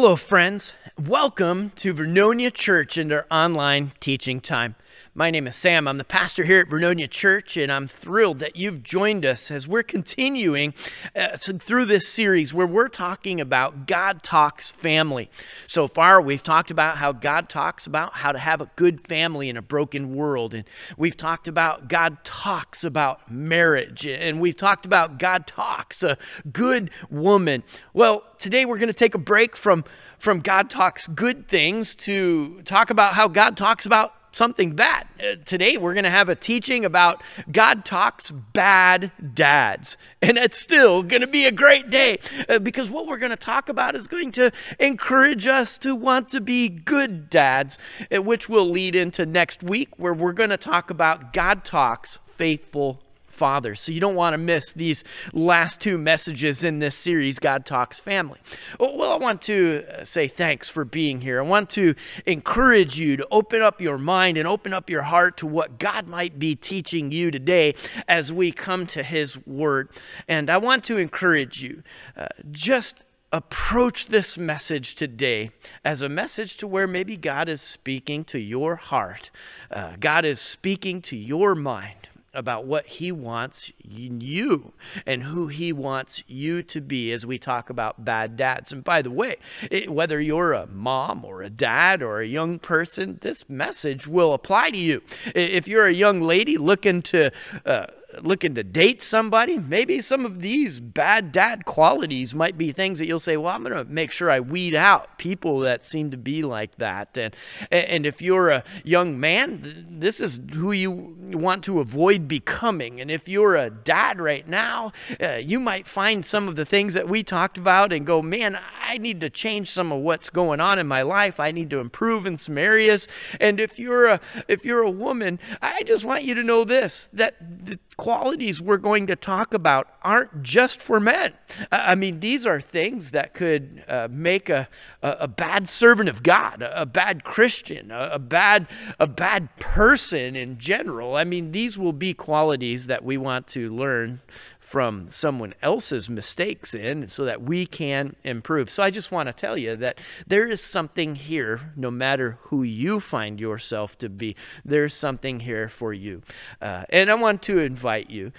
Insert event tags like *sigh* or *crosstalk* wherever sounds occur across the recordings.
Hello, friends. Welcome to Vernonia Church and our online teaching time. My name is Sam. I'm the pastor here at Vernonia Church, and I'm thrilled that you've joined us as we're continuing uh, through this series where we're talking about God Talks Family. So far, we've talked about how God talks about how to have a good family in a broken world, and we've talked about God talks about marriage, and we've talked about God talks a good woman. Well, today we're going to take a break from from God talks good things to talk about how God talks about something bad. Uh, today, we're going to have a teaching about God talks bad dads. *laughs* And it's still going to be a great day uh, because what we're going to talk about is going to encourage us to want to be good dads, uh, which will lead into next week where we're going to talk about God talks faithful Father. So you don't want to miss these last two messages in this series, God Talks Family. Well, I want to uh, say thanks for being here. I want to encourage you to open up your mind and open up your heart to what God might be teaching you today as we come to His Word. And I want to encourage you uh, just approach this message today as a message to where maybe God is speaking to your heart. Uh, God is speaking to your mind about what he wants you and who he wants you to be as we talk about bad dads. And by the way, it, whether you're a mom or a dad or a young person, this message will apply to you. If you're a young lady looking to uh, looking to date somebody, maybe some of these bad dad qualities might be things that you'll say, well, I'm going to make sure I weed out people that seem to be like that. And, and if you're a young man, this is who you want to avoid becoming. And if you're a dad right now, uh, you might find some of the things that we talked about and go, man, I need to change some of what's going on in my life. I need to improve in some areas. And if you're a, if you're a woman, I just want you to know this, that the qualities we're going to talk about aren't just for men. I mean, these are things that could uh, make a, a, bad servant of God, a, a bad Christian, a, a, bad, a bad person in general. I mean, these will be qualities that we want to learn from someone else's mistakes in so that we can improve. So I just want to tell you that there is something here, no matter who you find yourself to be, there's something here for you. Uh, and I want to invite you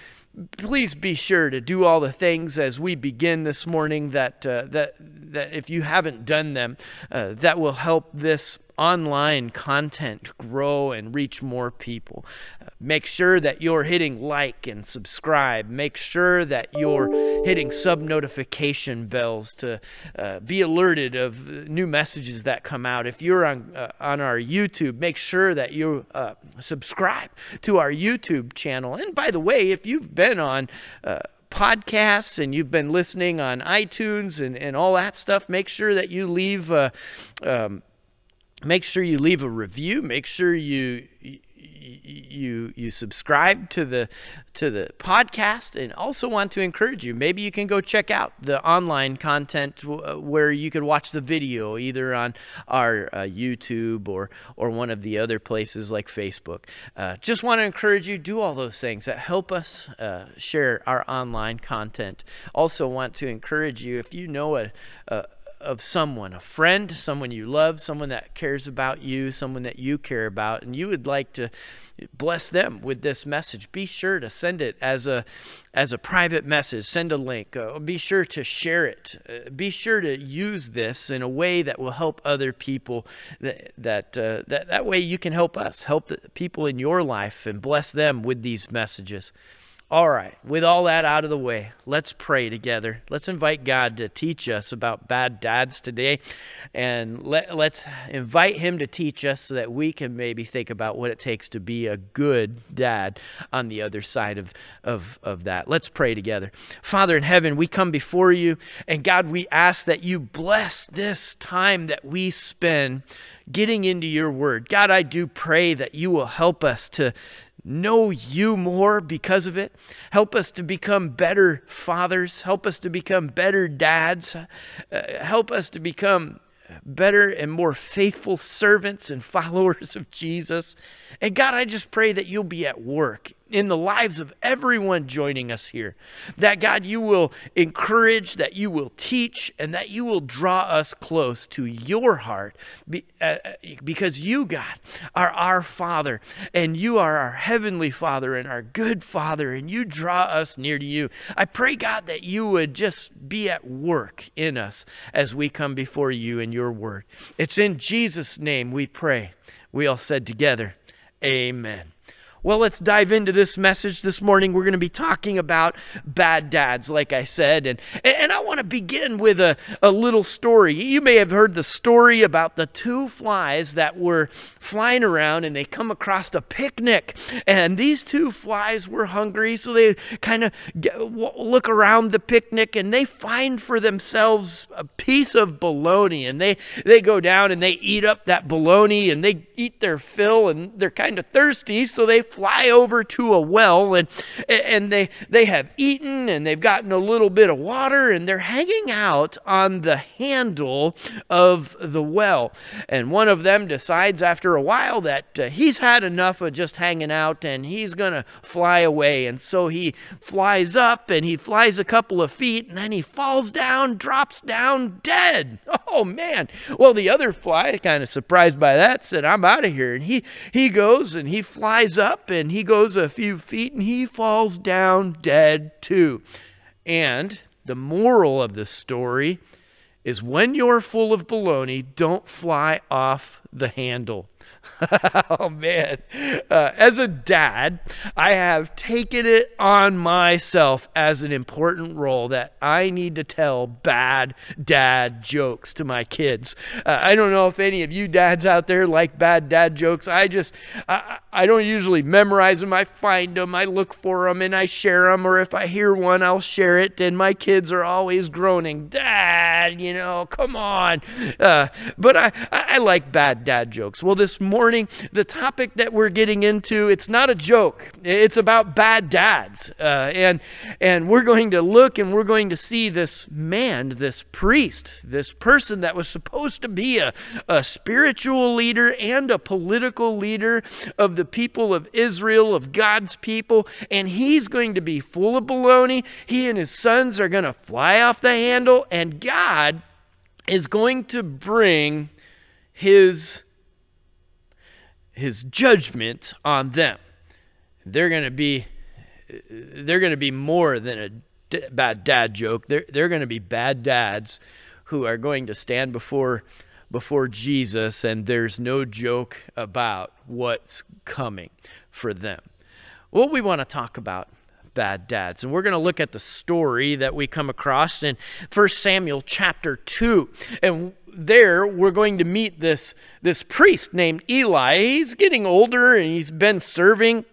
please be sure to do all the things as we begin this morning that uh, that that if you haven't done them uh, that will help this online content grow and reach more people. Make sure that you're hitting like and subscribe. Make sure that you're hitting sub notification bells to uh, be alerted of new messages that come out. If you're on uh, on our YouTube, make sure that you uh, subscribe to our YouTube channel. And by the way, if you've been on uh, podcasts and you've been listening on iTunes and, and all that stuff, make sure that you leave uh, um, make sure you leave a review. Make sure you you you subscribe to the to the podcast and also want to encourage you. Maybe you can go check out the online content uh, where you could watch the video either on our uh, YouTube or or one of the other places like Facebook. Uh, just want to encourage you do all those things that help us uh, share our online content. Also want to encourage you if you know a, a of someone, a friend, someone you love, someone that cares about you, someone that you care about, and you would like to bless them with this message, be sure to send it as a as a private message. Send a link. Uh, be sure to share it. Uh, be sure to use this in a way that will help other people. That that uh, that, that way you can help us, help the people in your life, and bless them with these messages. All right, with all that out of the way, let's pray together. Let's invite God to teach us about bad dads today. And let, let's invite Him to teach us so that we can maybe think about what it takes to be a good dad on the other side of, of, of that. Let's pray together. Father in heaven, we come before you. And God, we ask that you bless this time that we spend getting into your word. God, I do pray that you will help us to know you more because of it. Help us to become better fathers. Help us to become better dads. Uh, help us to become better and more faithful servants and *laughs* followers of Jesus. And God, I just pray that you'll be at work in the lives of everyone joining us here. That God, you will encourage, that you will teach, and that you will draw us close to your heart uh, uh, because you, God, are our Father, and you are our Heavenly Father and our good Father, and you draw us near to you. I pray, God, that you would just be at work in us as we come before you in your word. It's in Jesus' name we pray. We all said together, Amen. Well, let's dive into this message this morning. We're going to be talking about bad dads, like I said. And, and I want to begin with a, a little story. You may have heard the story about the two flies that were flying around and they come across a picnic. And these two flies were hungry, so they kind of look around the picnic and they find for themselves a piece of bologna. And they, they go down and they eat up that bologna and they eat their fill and they're kind of thirsty, so they fly over to a well and and they they have eaten and they've gotten a little bit of water and they're hanging out on the handle of the well. And one of them decides after a while that uh, he's had enough of just hanging out and he's going to fly away. And so he flies up and he flies a couple of feet and then he falls down, drops down dead. *laughs* Oh man. Well, the other fly, kind of surprised by that, said, "I'm out of here." And he he goes and he flies up up and he goes a few feet and he falls down dead too. And the moral of the story is when you're full of baloney, don't fly off the handle. *laughs* oh man. Uh, as a dad, I have taken it on myself as an important role that I need to tell bad dad jokes to my kids. Uh, I don't know if any of you dads out there like bad dad jokes. I just, I, I don't usually memorize them. I find them, I look for them, and I share them. Or if I hear one, I'll share it. And my kids are always groaning, Dad, you know, come on. Uh, but I, I like bad dad jokes. Well, this morning, the topic that we're getting into, it's not a joke. It's about bad dads. Uh, and, and we're going to look and we're going to see this man, this priest, this person that was supposed to be a, a spiritual leader and a political leader of the people of Israel, of God's people. And he's going to be full of baloney. He and his sons are going to fly off the handle. And God is going to bring his his judgment on them. They're going to be they're going to be more than a d- bad dad joke. They're they're going to be bad dads who are going to stand before before Jesus and there's no joke about what's coming for them. What we want to talk about bad dads. And we're going to look at the story that we come across in 1 Samuel chapter 2. And there we're going to meet this this priest named Eli. He's getting older and he's been serving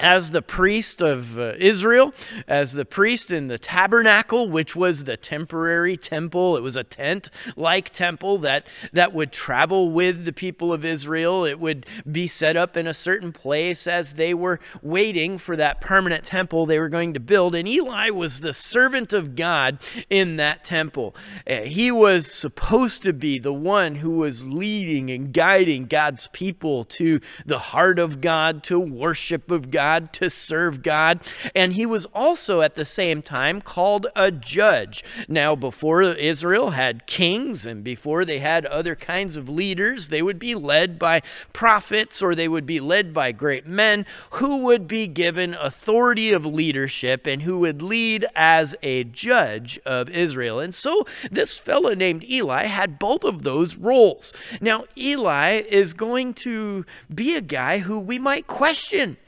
as the priest of uh, Israel, as the priest in the tabernacle, which was the temporary temple. It was a tent like temple that, that would travel with the people of Israel. It would be set up in a certain place as they were waiting for that permanent temple they were going to build. And Eli was the servant of God in that temple. Uh, he was supposed to be the one who was leading and guiding God's people to the heart of God, to worship of God God, to serve God. And he was also at the same time called a judge. Now, before Israel had kings and before they had other kinds of leaders, they would be led by prophets or they would be led by great men who would be given authority of leadership and who would lead as a judge of Israel. And so this fellow named Eli had both of those roles. Now, Eli is going to be a guy who we might question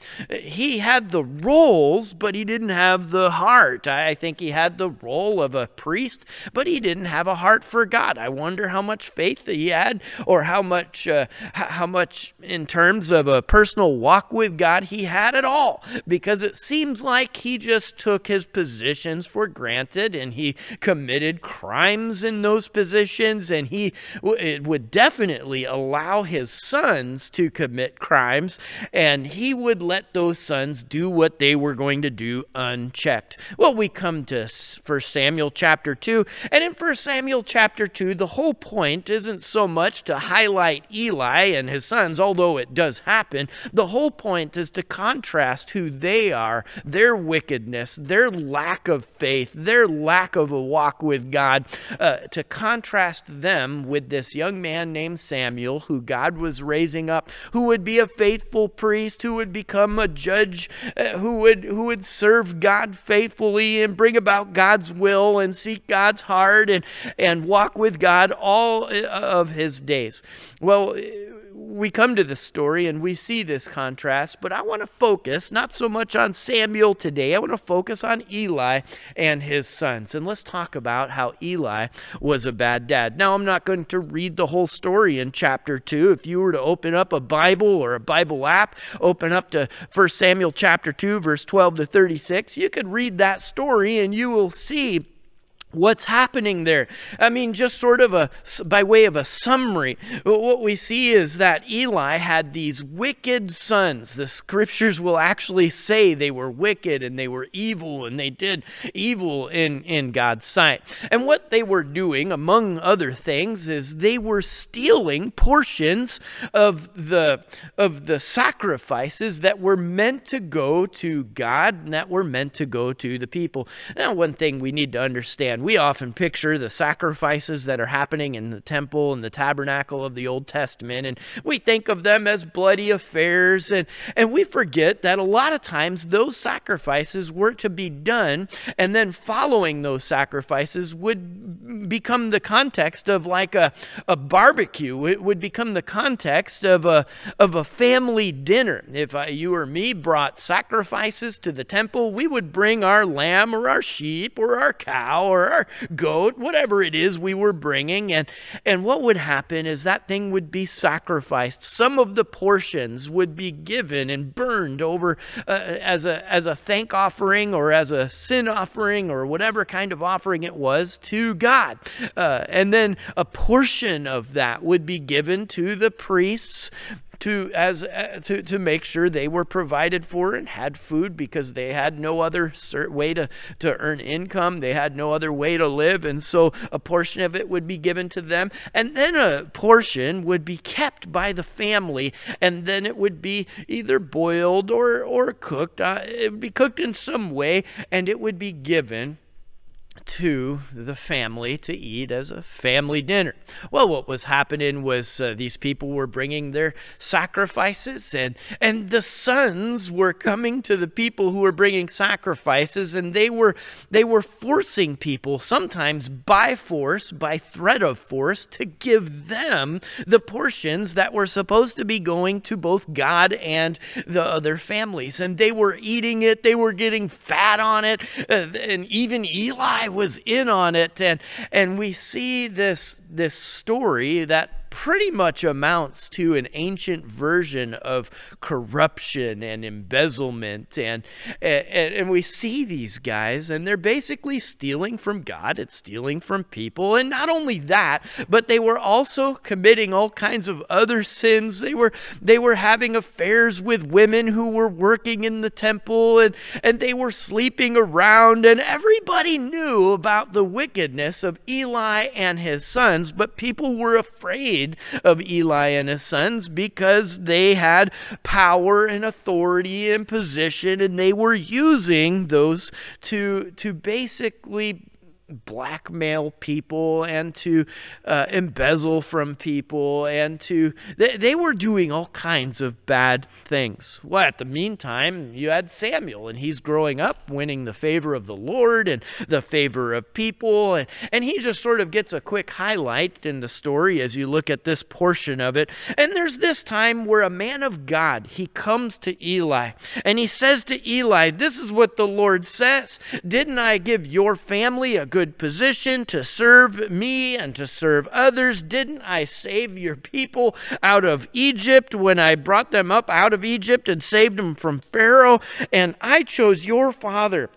he had the roles, but he didn't have the heart. I think he had the role of a priest, but he didn't have a heart for God. I wonder how much faith he had, or how much, uh, how much in terms of a personal walk with God he had at all, because it seems like he just took his positions for granted and he committed crimes in those positions, and he w- would definitely allow his sons to commit crimes, and he would let those those sons do what they were going to do unchecked. Well, we come to 1 Samuel chapter 2, and in 1 Samuel chapter 2, the whole point isn't so much to highlight Eli and his sons, although it does happen. The whole point is to contrast who they are, their wickedness, their lack of faith, their lack of a walk with God, uh, to contrast them with this young man named Samuel who God was raising up, who would be a faithful priest, who would become a judge, uh, who would who would serve God faithfully and bring about God's will and seek God's heart and and walk with God all uh, of his days. Well, we come to this story and we see this contrast, but I want to focus not so much on Samuel today. I want to focus on Eli and his sons. And let's talk about how Eli was a bad dad. Now, I'm not going to read the whole story in chapter 2. If you were to open up a Bible or a Bible app, open up to 1 Samuel chapter 2, verse 12 to 36, you could read that story and you will see what's happening there? I mean just sort of a by way of a summary what we see is that eli had these wicked sons. The scriptures will actually say they were wicked and they were evil and they did evil in in god's sight. And what they were doing among other things is they were stealing portions of the of the sacrifices that were meant to go to god and that were meant to go to the people. Now one thing we need to understand and we often picture the sacrifices that are happening in the temple and the tabernacle of the Old Testament, and we think of them as bloody affairs, and, and we forget that a lot of times those sacrifices were to be done, and then following those sacrifices would become the context of like a, a barbecue. It would become the context of a, of a family dinner. If I, you or me brought sacrifices to the temple, we would bring our lamb or our sheep or our cow or our goat, whatever it is we were bringing. And, and what would happen is that thing would be sacrificed. Some of the portions would be given and burned over uh, as, a, as a thank offering or as a sin offering or whatever kind of offering it was to God. Uh, and then a portion of that would be given to the priests to as uh, to to make sure they were provided for and had food because they had no other way to to earn income. They had no other way to live. And so a portion of it would be given to them. And then a portion would be kept by the family. And then it would be either boiled or or cooked. Uh, it would be cooked in some way and it would be given to the family to eat as a family dinner. Well, what was happening was uh, these people were bringing their sacrifices, and and the sons were coming to the people who were bringing sacrifices, and they were they were forcing people, sometimes by force, by threat of force, to give them the portions that were supposed to be going to both God and the other families, and they were eating it. They were getting fat on it, and even Eli was in on it and and we see this this story that pretty much amounts to an ancient version of corruption and embezzlement. And, and and we see these guys and they're basically stealing from God it's stealing from people. And not only that but they were also committing all kinds of other sins. They were they were having affairs with women who were working in the temple and and they were sleeping around. And everybody knew about the wickedness of Eli and his sons but people were afraid of Eli and his sons because they had power and authority and position, and they were using those to to basically blackmail people and to uh, embezzle from people and to they, they were doing all kinds of bad things. Well at the meantime you had samuel and he's growing up winning the favor of the lord and the favor of people and, and he just sort of gets a quick highlight in the story as you look at this portion of it. And there's this time where a man of god he comes to eli and he says to eli this is what the lord says. Didn't i give your family a good position to serve me and to serve others. Didn't I save your people out of Egypt when I brought them up out of Egypt and saved them from Pharaoh? And I chose your father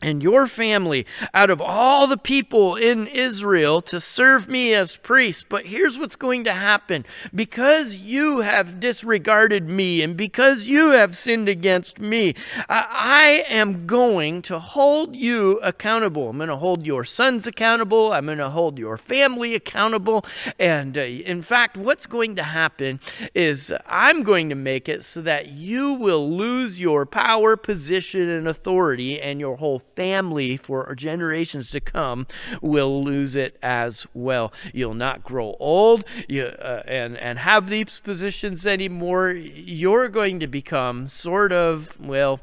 and your family out of all the people in Israel to serve me as priest. But here's what's going to happen because you have disregarded me and because you have sinned against me, I am going to hold you accountable. I'm going to hold your sons accountable. I'm going to hold your family accountable. And uh, in fact, what's going to happen is I'm going to make it so that you will lose your power, position, and authority, and your whole family for generations to come will lose it as well. You'll not grow old you, uh, and, and have these positions anymore. You're going to become sort of, well,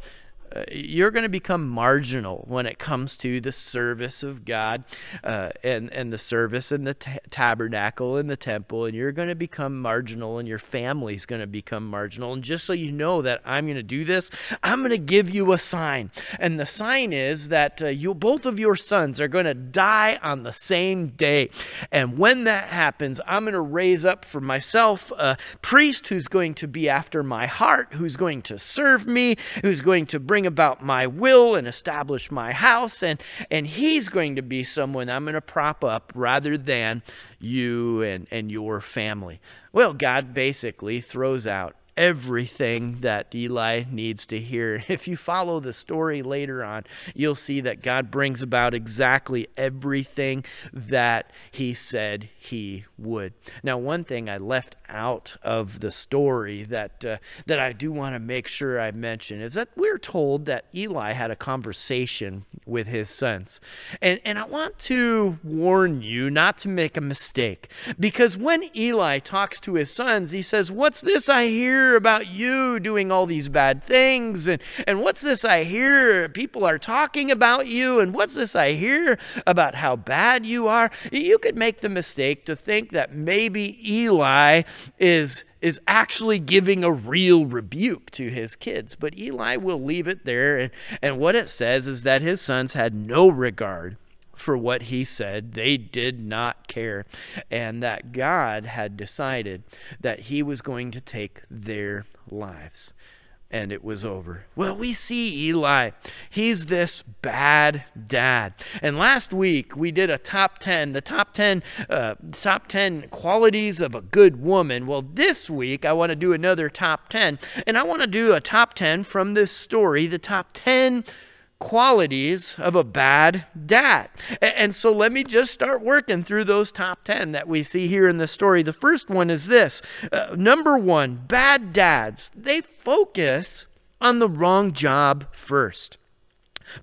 uh, you're going to become marginal when it comes to the service of God uh, and and the service in the t- tabernacle and the temple, and you're going to become marginal, and your family's going to become marginal. And just so you know that I'm going to do this, I'm going to give you a sign, and the sign is that uh, you both of your sons are going to die on the same day, and when that happens, I'm going to raise up for myself a priest who's going to be after my heart, who's going to serve me, who's going to bring about my will and establish my house and and he's going to be someone I'm going to prop up rather than you and and your family. Well, God basically throws out everything that Eli needs to hear. *laughs* If you follow the story later on, you'll see that God brings about exactly everything that he said he would. Now, one thing I left out of the story that uh, that I do want to make sure I mention is that we're told that Eli had a conversation with his sons. And and I want to warn you not to make a mistake because when Eli talks to his sons, he says, "What's this I hear about you doing all these bad things? And, and what's this I hear? People are talking about you. And what's this I hear about how bad you are? You could make the mistake to think that maybe Eli is is actually giving a real rebuke to his kids. But Eli will leave it there. And, and what it says is that his sons had no regard for what he said. They did not care. And that God had decided that he was going to take their lives. And it was over. Well, we see Eli. He's this bad dad. And last week we did a top 10, the top 10, uh, top 10 qualities of a good woman. Well, this week I want to do another top 10. And I want to do a top 10 from this story, the top 10 qualities of a bad dad. And so let me just start working through those top 10 that we see here in the story. The first one is this uh, number one, bad dads, they focus on the wrong job first.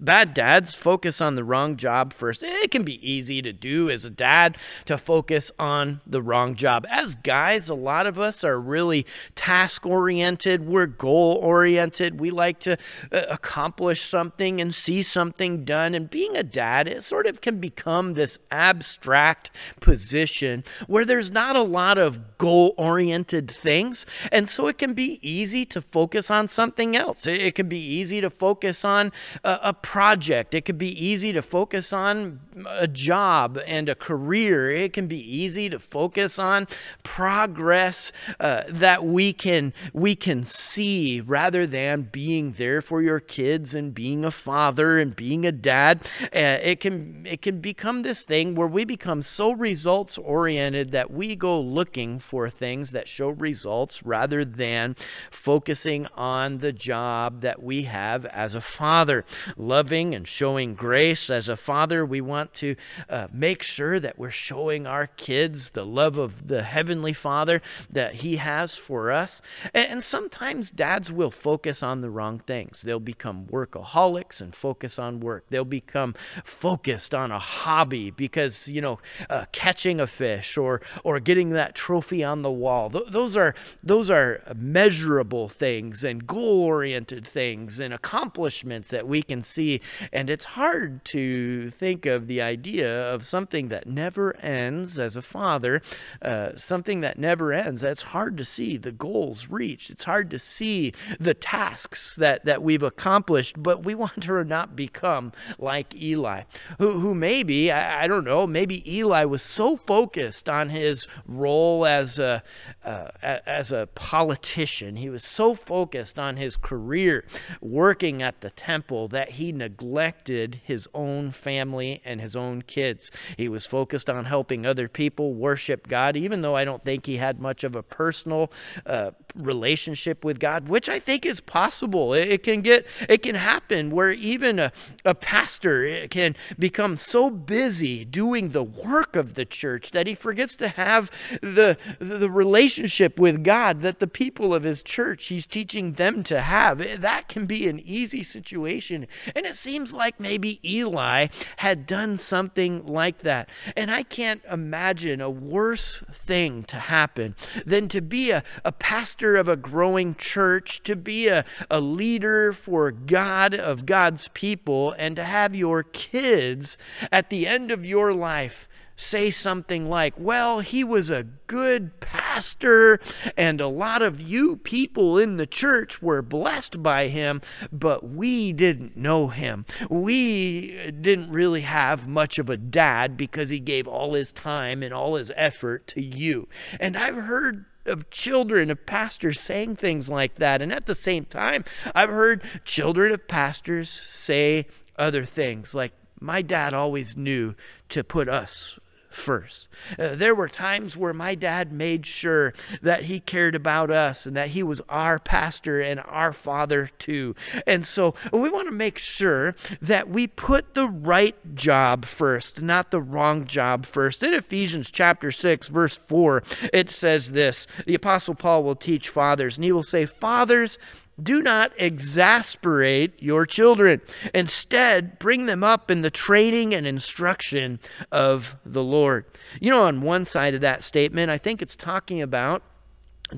Bad dads focus on the wrong job first. It can be easy to do as a dad to focus on the wrong job. As guys, a lot of us are really task oriented, we're goal oriented. We like to uh, accomplish something and see something done. And being a dad, it sort of can become this abstract position where there's not a lot of goal oriented things. And so it can be easy to focus on something else. It, can be easy to focus on a project. It could be easy to focus on a job and a career. It can be easy to focus on progress uh, that we can we can see rather than being there for your kids and being a father and being a dad. Uh, it can it can become this thing where we become so results oriented that we go looking for things that show results rather than focusing on the job that we have as a father loving and showing grace. As a father, we want to uh, make sure that we're showing our kids the love of the Heavenly Father that He has for us. And, and sometimes dads will focus on the wrong things. They'll become workaholics and focus on work. They'll become focused on a hobby because, you know, uh, catching a fish or, or getting that trophy on the wall. Th- those are, those are measurable things and goal oriented things and accomplishments that we can see. And it's hard to think of the idea of something that never ends as a father, uh, something that never ends. That's hard to see the goals reached. It's hard to see the tasks that, that we've accomplished, but we *laughs* want to not become like Eli, who, who maybe, I, I don't know, maybe Eli was so focused on his role as a, uh, as a politician. He was so focused on his career working at the temple that he he neglected his own family and his own kids. He was focused on helping other people worship God, even though I don't think he had much of a personal uh, relationship with God, which I think is possible. It, it, can get, it can happen where even a, a pastor can become so busy doing the work of the church that he forgets to have the, the relationship with God that the people of his church he's teaching them to have. That can be an easy situation. And it seems like maybe Eli had done something like that. And I can't imagine a worse thing to happen than to be a, a pastor of a growing church, to be a, a leader for God of God's people, and to have your kids at the end of your life say something like, Well, he was a good pastor, and a lot of you people in the church were blessed by him, but we didn't know him. We didn't really have much of a dad because he gave all his time and all his effort to you. And I've heard of children of pastors saying things like that. And at the same time, I've heard children of pastors say other things like, my dad always knew to put us first. Uh, there were times where my dad made sure that he cared about us and that he was our pastor and our father too. And so we want to make sure that we put the right job first, not the wrong job first. In Ephesians chapter 6, verse 4, it says this The Apostle Paul will teach fathers, and he will say, Fathers, do not exasperate your children. Instead, bring them up in the training and instruction of the Lord. You know, on one side of that statement, I think it's talking about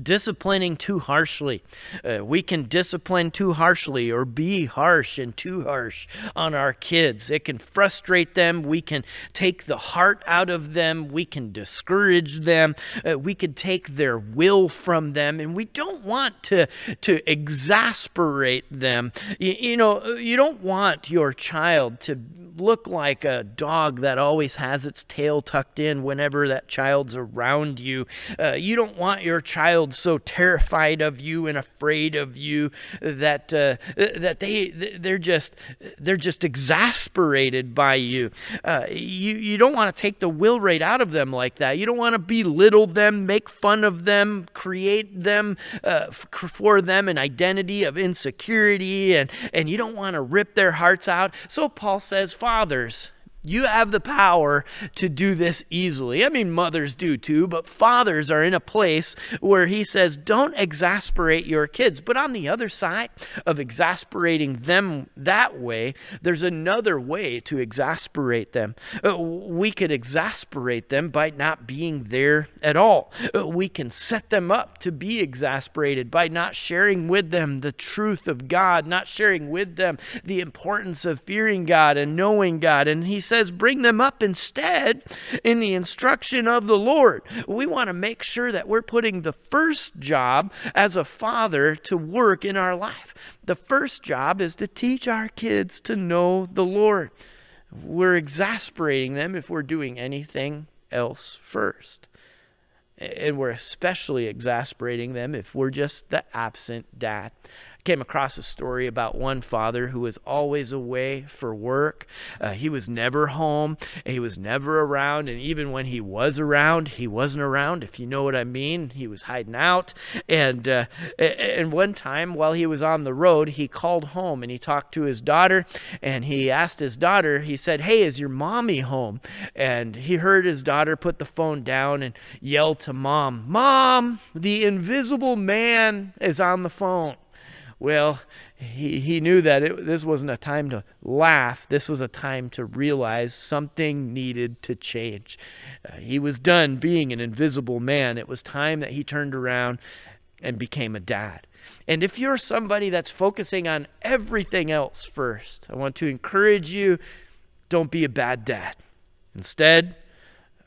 disciplining too harshly. Uh, we can discipline too harshly or be harsh and too harsh on our kids. It can frustrate them. We can take the heart out of them. We can discourage them. Uh, we can take their will from them. And we don't want to, to exasperate them. You, you know, you don't want your child to look like a dog that always has its tail tucked in whenever that child's around you. Uh, you don't want your child so terrified of you and afraid of you that uh, that they they're just they're just exasperated by you. Uh, you you don't want to take the will rate out of them like that. You don't want to belittle them, make fun of them, create them uh, for them an identity of insecurity, and and you don't want to rip their hearts out. So Paul says, fathers you have the power to do this easily. I mean, mothers do too, but fathers are in a place where he says, don't exasperate your kids. But on the other side of exasperating them that way, there's another way to exasperate them. Uh, we could exasperate them by not being there at all. Uh, we can set them up to be exasperated by not sharing with them the truth of God, not sharing with them the importance of fearing God and knowing God. And he says, says, bring them up instead in the instruction of the Lord. We want to make sure that we're putting the first job as a father to work in our life. The first job is to teach our kids to know the Lord. We're exasperating them if we're doing anything else first. And we're especially exasperating them if we're just the absent dad came across a story about one father who was always away for work. Uh, he was never home, he was never around, and even when he was around, he wasn't around, if you know what I mean. He was hiding out. And, uh, and one time while he was on the road, he called home and he talked to his daughter and he asked his daughter, he said, Hey, is your mommy home? And he heard his daughter put the phone down and yell to mom, Mom, the invisible man is on the phone. Well, he, he knew that it, this wasn't a time to laugh. This was a time to realize something needed to change. Uh, he was done being an invisible man. It was time that he turned around and became a dad. And if you're somebody that's focusing on everything else first, I want to encourage you don't be a bad dad. Instead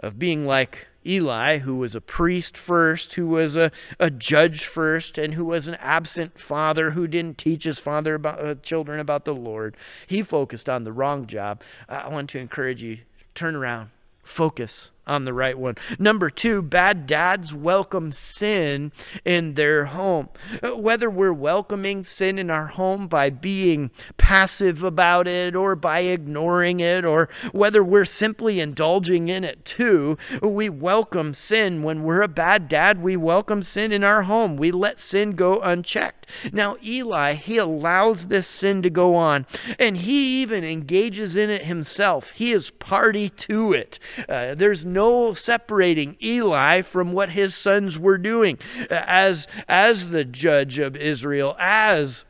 of being like Eli, who was a priest first, who was a, a judge first, and who was an absent father who didn't teach his father about uh, children about the Lord. He focused on the wrong job. I want to encourage you turn around, focus on the right one. Number two, bad dads welcome sin in their home. Uh, whether we're welcoming sin in our home by being passive about it or by ignoring it, or whether we're simply indulging in it too, we welcome sin. When we're a bad dad, we welcome sin in our home. We let sin go unchecked. Now, Eli, he allows this sin to go on, and he even engages in it himself. He is party to it. Uh, there's no separating Eli from what his sons were doing. As, as the judge of Israel, as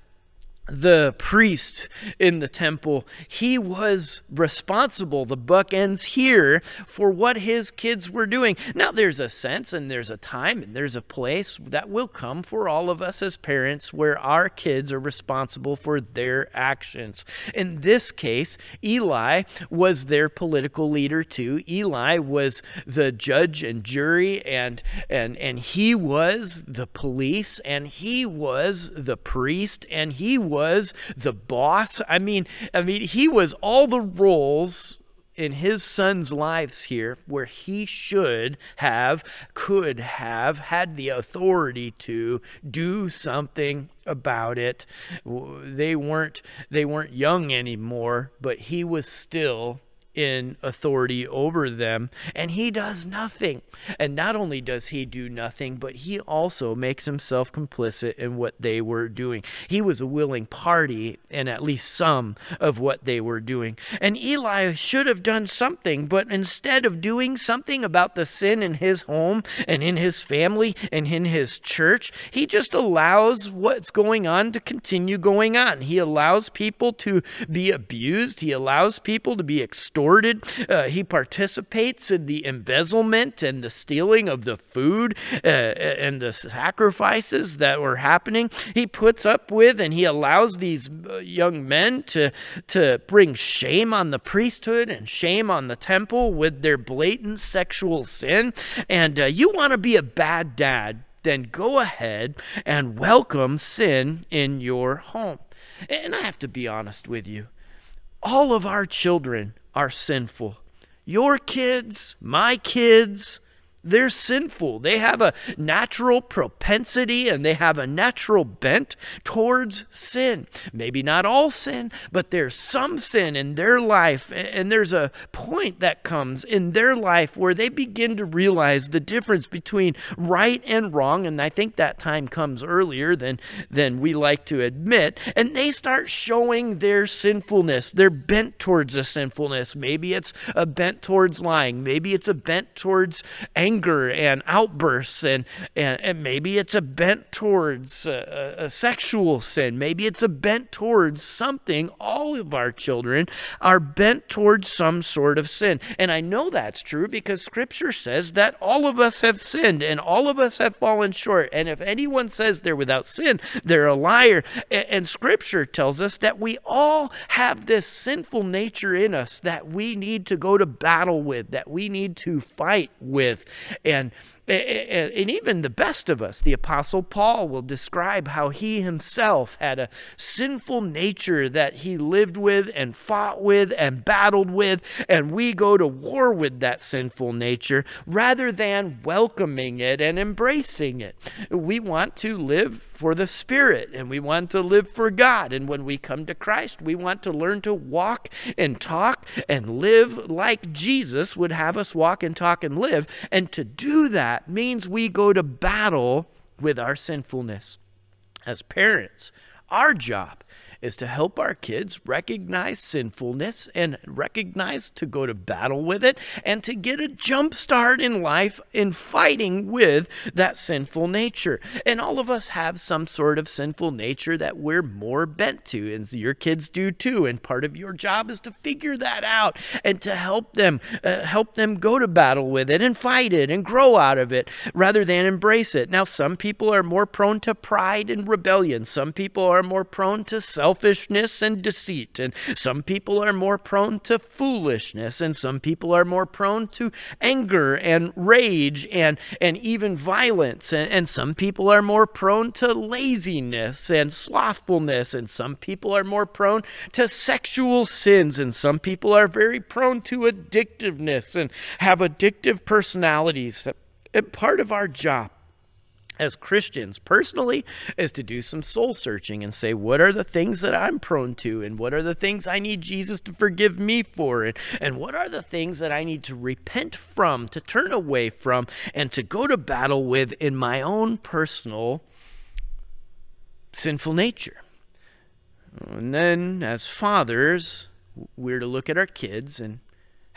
the priest in the temple, he was responsible. The buck ends here for what his kids were doing. Now, there's a sense and there's a time and there's a place that will come for all of us as parents where our kids are responsible for their actions. In this case, Eli was their political leader too. Eli was the judge and jury and and and he was the police and he was the priest and he was was the boss. I mean, I mean, he was all the roles in his son's lives here where he should have, could have, had the authority to do something about it. They weren't they weren't young anymore, but he was still in authority over them, and he does nothing. And not only does he do nothing, but he also makes himself complicit in what they were doing. He was a willing party in at least some of what they were doing. And Eli should have done something, but instead of doing something about the sin in his home and in his family and in his church, he just allows what's going on to continue going on. He allows people to be abused, he allows people to be extorted extorted. Uh, he participates in the embezzlement and the stealing of the food uh, and the sacrifices that were happening. He puts up with and he allows these uh, young men to, to bring shame on the priesthood and shame on the temple with their blatant sexual sin. And uh, you want to be a bad dad, then go ahead and welcome sin in your home. And I have to be honest with you all of our children are sinful. Your kids, my kids, they're sinful. They have a natural propensity and they have a natural bent towards sin. Maybe not all sin, but there's some sin in their life. And there's a point that comes in their life where they begin to realize the difference between right and wrong. And I think that time comes earlier than, than we like to admit. And they start showing their sinfulness. They're bent towards a sinfulness. Maybe it's a bent towards lying. Maybe it's a bent towards anger anger and outbursts, and, and, and maybe it's a bent towards uh, a, a sexual sin. Maybe it's a bent towards something. All of our children are bent towards some sort of sin. And I know that's true because Scripture says that all of us have sinned and all of us have fallen short. And if anyone says they're without sin, they're a liar. And Scripture tells us that we all have this sinful nature in us that we need to go to battle with, that we need to fight with and and even the best of us, the Apostle Paul will describe how he himself had a sinful nature that he lived with and fought with and battled with. And we go to war with that sinful nature rather than welcoming it and embracing it. We want to live for the Spirit and we want to live for God. And when we come to Christ, we want to learn to walk and talk and live like Jesus would have us walk and talk and live. And to do that means we go to battle with our sinfulness. As parents, our job is to help our kids recognize sinfulness and recognize to go to battle with it and to get a jump start in life in fighting with that sinful nature. And all of us have some sort of sinful nature that we're more bent to, and your kids do too. And part of your job is to figure that out and to help them uh, help them go to battle with it and fight it and grow out of it rather than embrace it. Now, some people are more prone to pride and rebellion. Some people are more prone to self selfishness and deceit, and some people are more prone to foolishness, and some people are more prone to anger and rage and, and even violence, and, and some people are more prone to laziness and slothfulness, and some people are more prone to sexual sins, and some people are very prone to addictiveness and have addictive personalities. And part of our job as Christians personally is to do some soul searching and say, what are the things that I'm prone to? And what are the things I need Jesus to forgive me for? And, and what are the things that I need to repent from, to turn away from, and to go to battle with in my own personal sinful nature? And then, as fathers, we're to look at our kids and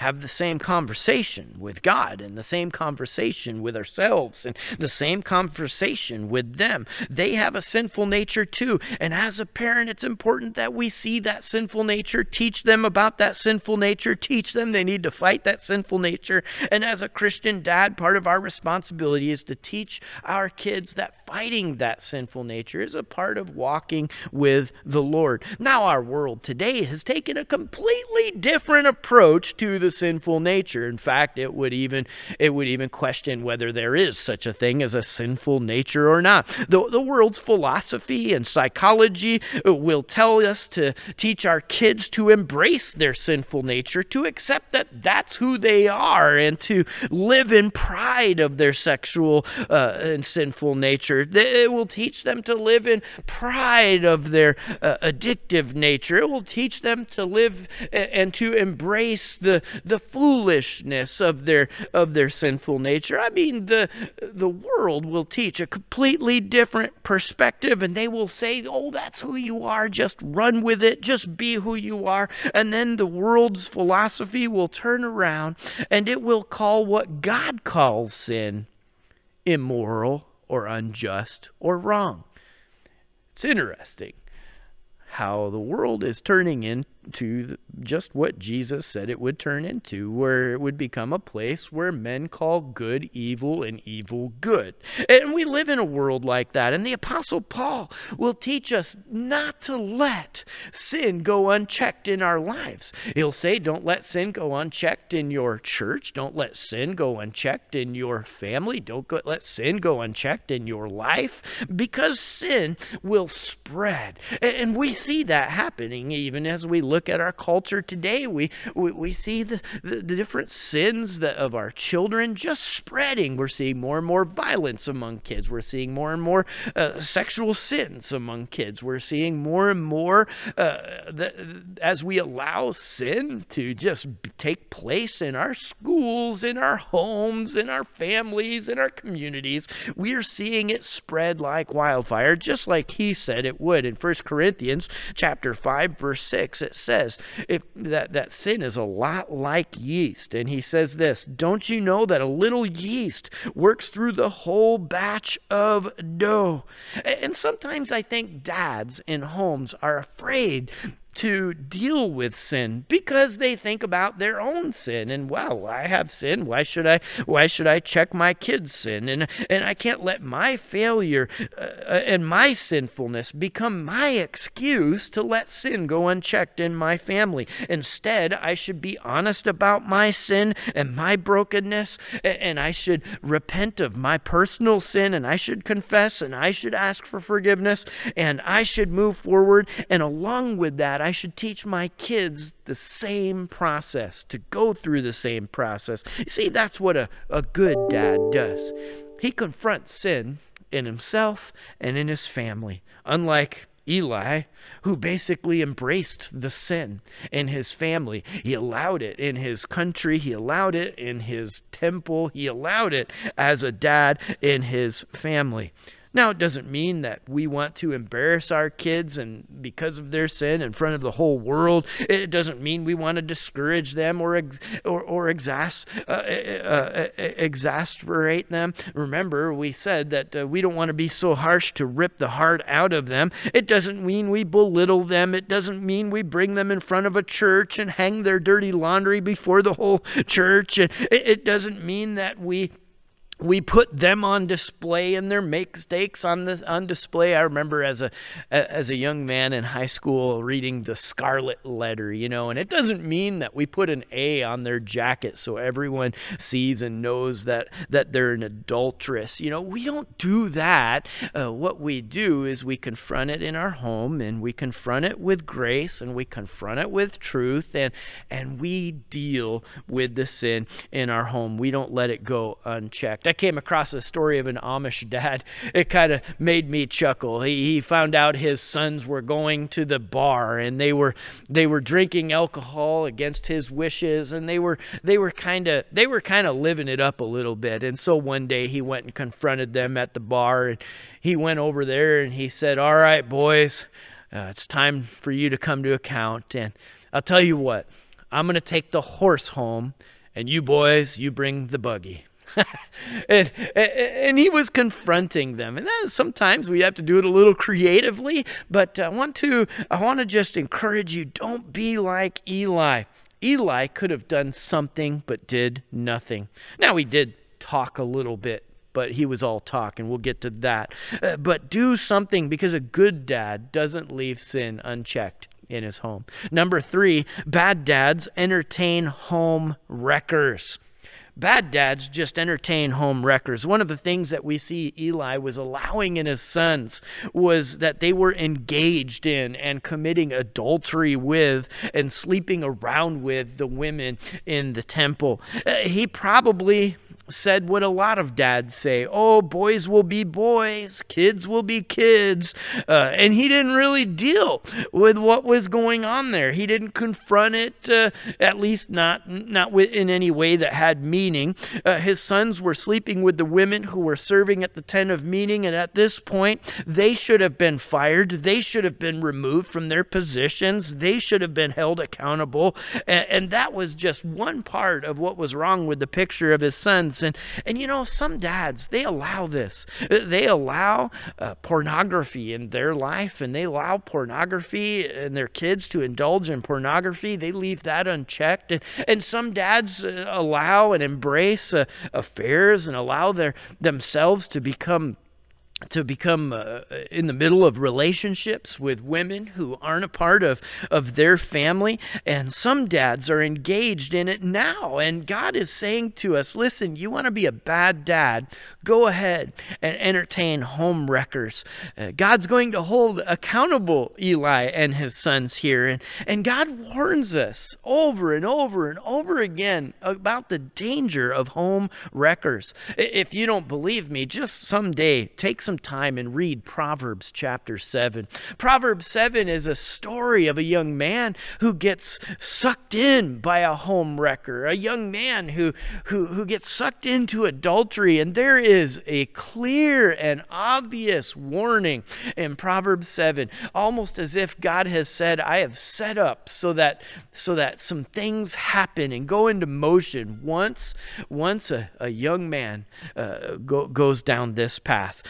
have the same conversation with God and the same conversation with ourselves and the same conversation with them. They have a sinful nature too. And as a parent, it's important that we see that sinful nature, teach them about that sinful nature, teach them they need to fight that sinful nature. And as a Christian dad, part of our responsibility is to teach our kids that fighting that sinful nature is a part of walking with the Lord. Now, our world today has taken a completely different approach to the sinful nature. In fact, it would even it would even question whether there is such a thing as a sinful nature or not. The, the world's philosophy and psychology will tell us to teach our kids to embrace their sinful nature, to accept that that's who they are, and to live in pride of their sexual uh, and sinful nature. It will teach them to live in pride of their uh, addictive nature. It will teach them to live and to embrace the, the foolishness of their of their sinful nature. I mean, the the world will teach a completely different perspective, and they will say, "Oh, that's who you are. Just run with it. Just be who you are." And then the world's philosophy will turn around, and it will call what God calls sin immoral or unjust or wrong. It's interesting how the world is turning in to just what Jesus said it would turn into, where it would become a place where men call good evil and evil good. And we live in a world like that. And the Apostle Paul will teach us not to let sin go unchecked in our lives. He'll say, Don't let sin go unchecked in your church. Don't let sin go unchecked in your family. Don't go, let sin go unchecked in your life because sin will spread. And we see that happening even as we look at our culture today, we, we, we see the, the, the different sins that, of our children just spreading. We're seeing more and more violence among kids. We're seeing more and more uh, sexual sins among kids. We're seeing more and more uh, the, as we allow sin to just take place in our schools, in our homes, in our families, in our communities. We are seeing it spread like wildfire, just like he said it would in 1 Corinthians chapter 5, verse 6. It says if, that, that sin is a lot like yeast. And he says this Don't you know that a little yeast works through the whole batch of dough? And sometimes I think dads in homes are afraid to deal with sin because they think about their own sin. And well I have sin. Why should I why should I check my kids sin? And and I can't let my failure uh, uh, and my sinfulness become my excuse to let sin go unchecked in my family. Instead I should be honest about my sin and my brokenness and I should repent of my personal sin and I should confess and I should ask for forgiveness and I should move forward. And along with that that I should teach my kids the same process, to go through the same process. You see, that's what a, a good dad does. He confronts sin in himself and in his family, unlike Eli, who basically embraced the sin in his family. He allowed it in his country, he allowed it in his temple, he allowed it as a dad in his family. Now, it doesn't mean that we want to embarrass our kids and because of their sin in front of the whole world. It doesn't mean we want to discourage them or or, or exas, uh, uh, exasperate them. Remember, we said that uh, we don't want to be so harsh to rip the heart out of them. It doesn't mean we belittle them. It doesn't mean we bring them in front of a church and hang their dirty laundry before the whole church. It, it doesn't mean that we we put them on display and their mistakes on the on display. I remember as a as a young man in high school reading the Scarlet Letter, you know, and it doesn't mean that we put an A on their jacket so everyone sees and knows that that they're an adulteress. You know, we don't do that. Uh, what we do is we confront it in our home and we confront it with grace and we confront it with truth and and we deal with the sin in our home. We don't let it go unchecked. I came across a story of an Amish dad. *laughs* It kind of made me chuckle. He, he found out his sons were going to the bar and they were they were drinking alcohol against his wishes and they were they were kind of they were kind of living it up a little bit. And so one day he went and confronted them at the bar and he went over there and he said, "All right, boys, uh, it's time for you to come to account and I'll tell you what. I'm going to take the horse home and you boys, you bring the buggy." *laughs* and, and he was confronting them and then sometimes we have to do it a little creatively but i want to i want to just encourage you don't be like eli eli could have done something but did nothing now he did talk a little bit but he was all talk, and we'll get to that. Uh, but do something because a good dad doesn't leave sin unchecked in his home. Number three, bad dads entertain home wreckers. Bad dads just entertain home wreckers. One of the things that we see Eli was allowing in his sons was that they were engaged in and committing adultery with and sleeping around with the women in the temple. Uh, he probably said what a lot of dads say oh, boys will be boys, kids will be kids. Uh, and he didn't really deal with what was going on there. He didn't confront it, uh, at least not, not in any way that had meaning. Uh, his sons were sleeping with the women who were serving at the tent of meeting, and at this point, they should have been fired. They should have been removed from their positions. They should have been held accountable. And, and that was just one part of what was wrong with the picture of his sons and and you know some dads they allow this. They allow uh, pornography in their life and they allow pornography and their kids to indulge in pornography. They leave that unchecked. And, and some dads uh, allow and embrace uh, affairs and allow their themselves to become to become uh, in the middle of relationships with women who aren't a part of, of their family. And some dads are engaged in it now. And God is saying to us listen, you want to be a bad dad, go ahead and entertain home wreckers. Uh, God's going to hold accountable Eli and his sons here. And, and God warns us over and over and over again about the danger of home wreckers. If you don't believe me, just someday take some some time and read Proverbs chapter 7. Proverbs 7 is a story of a young man who gets sucked in by a home wrecker, a young man who, who, who gets sucked into adultery. And there is a clear and obvious warning in Proverbs 7, almost as if God has said, I have set up so that, so that some things happen and go into motion once, once a, a young man uh, go, goes down this path.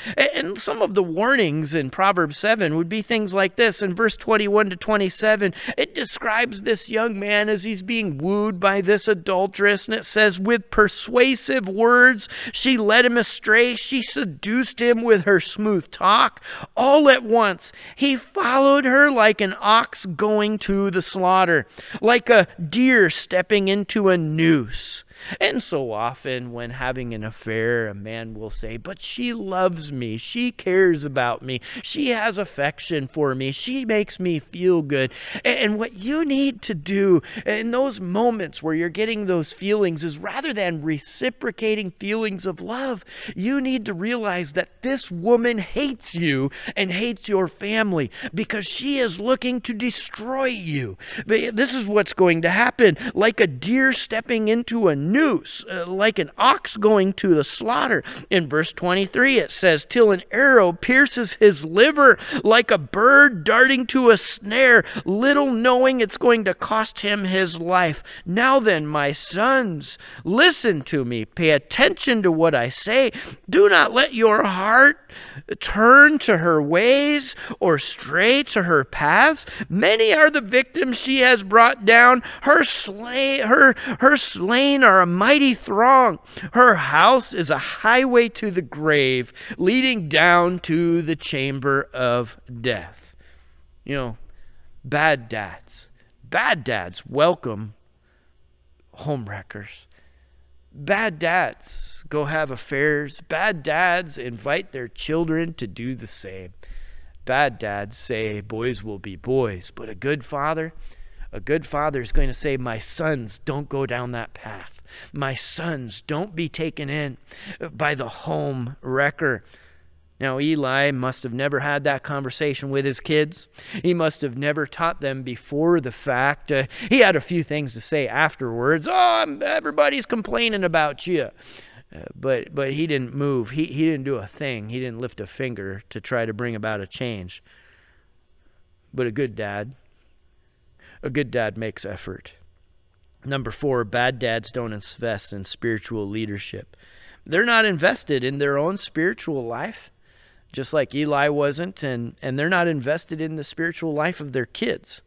Some of the warnings in Proverbs 7 would be things like this. In verse 21 to 27, it describes this young man as he's being wooed by this adulteress. And it says, With persuasive words, she led him astray. She seduced him with her smooth talk. All at once, he followed her like an ox going to the slaughter, like a deer stepping into a noose. And so often, when having an affair, a man will say, But she loves me. She cares about me. She has affection for me. She makes me feel good. And what you need to do in those moments where you're getting those feelings is rather than reciprocating feelings of love, you need to realize that this woman hates you and hates your family because she is looking to destroy you. This is what's going to happen. Like a deer stepping into a noose, uh, like an ox going to the slaughter. In verse 23, it says, Till an arrow pierces his liver, like a bird darting to a snare, little knowing it's going to cost him his life. Now then, my sons, listen to me. Pay attention to what I say. Do not let your heart turn to her ways or stray to her paths. Many are the victims she has brought down. Her, slay, her, her slain are a mighty throng. Her house is a highway to the grave, leading down to the chamber of death. You know, bad dads. Bad dads welcome homewreckers. Bad dads go have affairs. Bad dads invite their children to do the same. Bad dads say boys will be boys, but a good father, a good father is going to say, My sons, don't go down that path. My sons, don't be taken in by the home wrecker. Now, Eli must have never had that conversation with his kids. He must have never taught them before the fact. Uh, he had a few things to say afterwards. Oh, everybody's complaining about you. Uh, but but he didn't move. He he didn't do a thing. He didn't lift a finger to try to bring about a change. But a good dad, a good dad makes effort. Number 4, bad dads don't invest in spiritual leadership. They're not invested in their own spiritual life just like Eli wasn't, and, and they're not invested in the spiritual life of their kids.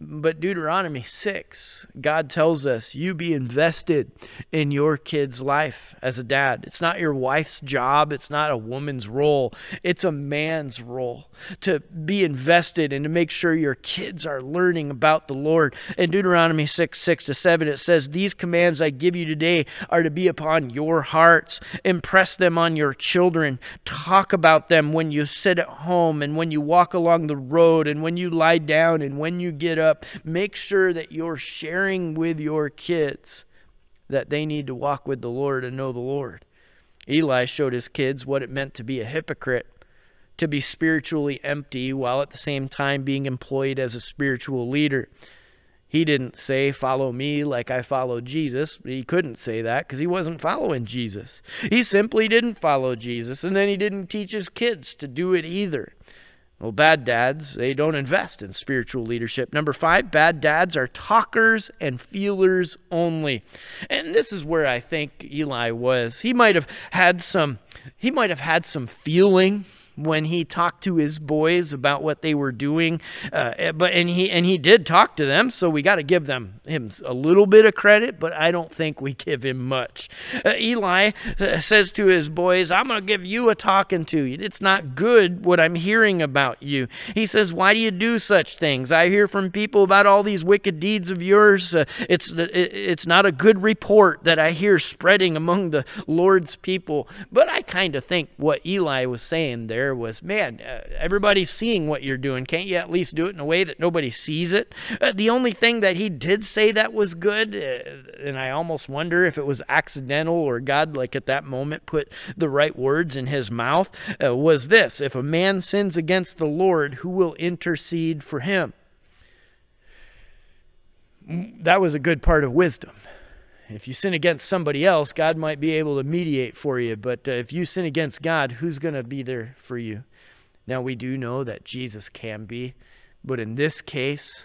But Deuteronomy 6, God tells us you be invested in your kid's life as a dad. It's not your wife's job, it's not a woman's role, it's a man's role to be invested and to make sure your kids are learning about the Lord. In Deuteronomy 6 6 to 7, it says, These commands I give you today are to be upon your hearts. Impress them on your children. Talk about them when you sit at home and when you walk along the road and when you lie down and when you get up up, make sure that you're sharing with your kids that they need to walk with the Lord and know the Lord. Eli showed his kids what it meant to be a hypocrite, to be spiritually empty while at the same time being employed as a spiritual leader. He didn't say, Follow me like I follow Jesus. He couldn't say that because he wasn't following Jesus. He simply didn't follow Jesus, and then he didn't teach his kids to do it either. Well, bad dads, they don't invest in spiritual leadership. Number five, bad dads are talkers and feelers only. And this is where I think Eli was. He might have had some, he might have had some feeling when he talked to his boys about what they were doing. Uh, eh, but and he and he did talk to them, so we got to give them him a little bit of credit. But I don't think we *laughs* give him much. Uh, Eli uh, says to his boys, "I'm going to give you a talking to. It's not good what I'm hearing about you." He says, "Why do you do such things? I hear from people about all these wicked deeds of yours. Uh, it's it's not a good report that I hear spreading among the Lord's people." But I kind of think what Eli was saying there was, man, uh, everybody's seeing what you're doing. Can't you at least do it in a way that nobody sees it? Uh, the only thing that he did say that was good, uh, and I almost wonder if it was accidental or God, like at that moment, put the right words in his mouth, uh, was this If a man sins against the Lord, who will intercede for him? That was a good part of wisdom. If you sin against somebody else, God might be able to mediate for you. But uh, if you sin against God, who's going to be there for you? Now, we do know that Jesus can be. But in this case,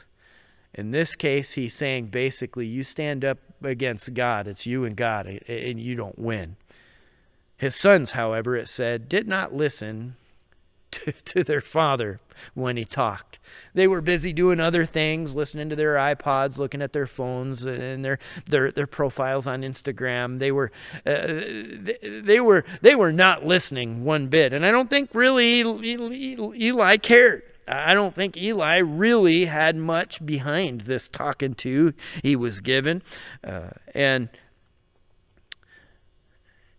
in this case, he's saying basically, you stand up against God. It's you and God, and you don't win. His sons, however, it said, did not listen to, *laughs* to their father when he talked. They were busy doing other things, listening to their iPods, looking at their phones and their their, their profiles on Instagram. They were uh, they, they were they were not listening one bit, and I don't think really Eli cared. I don't think Eli really had much behind this talking to he was given, uh, and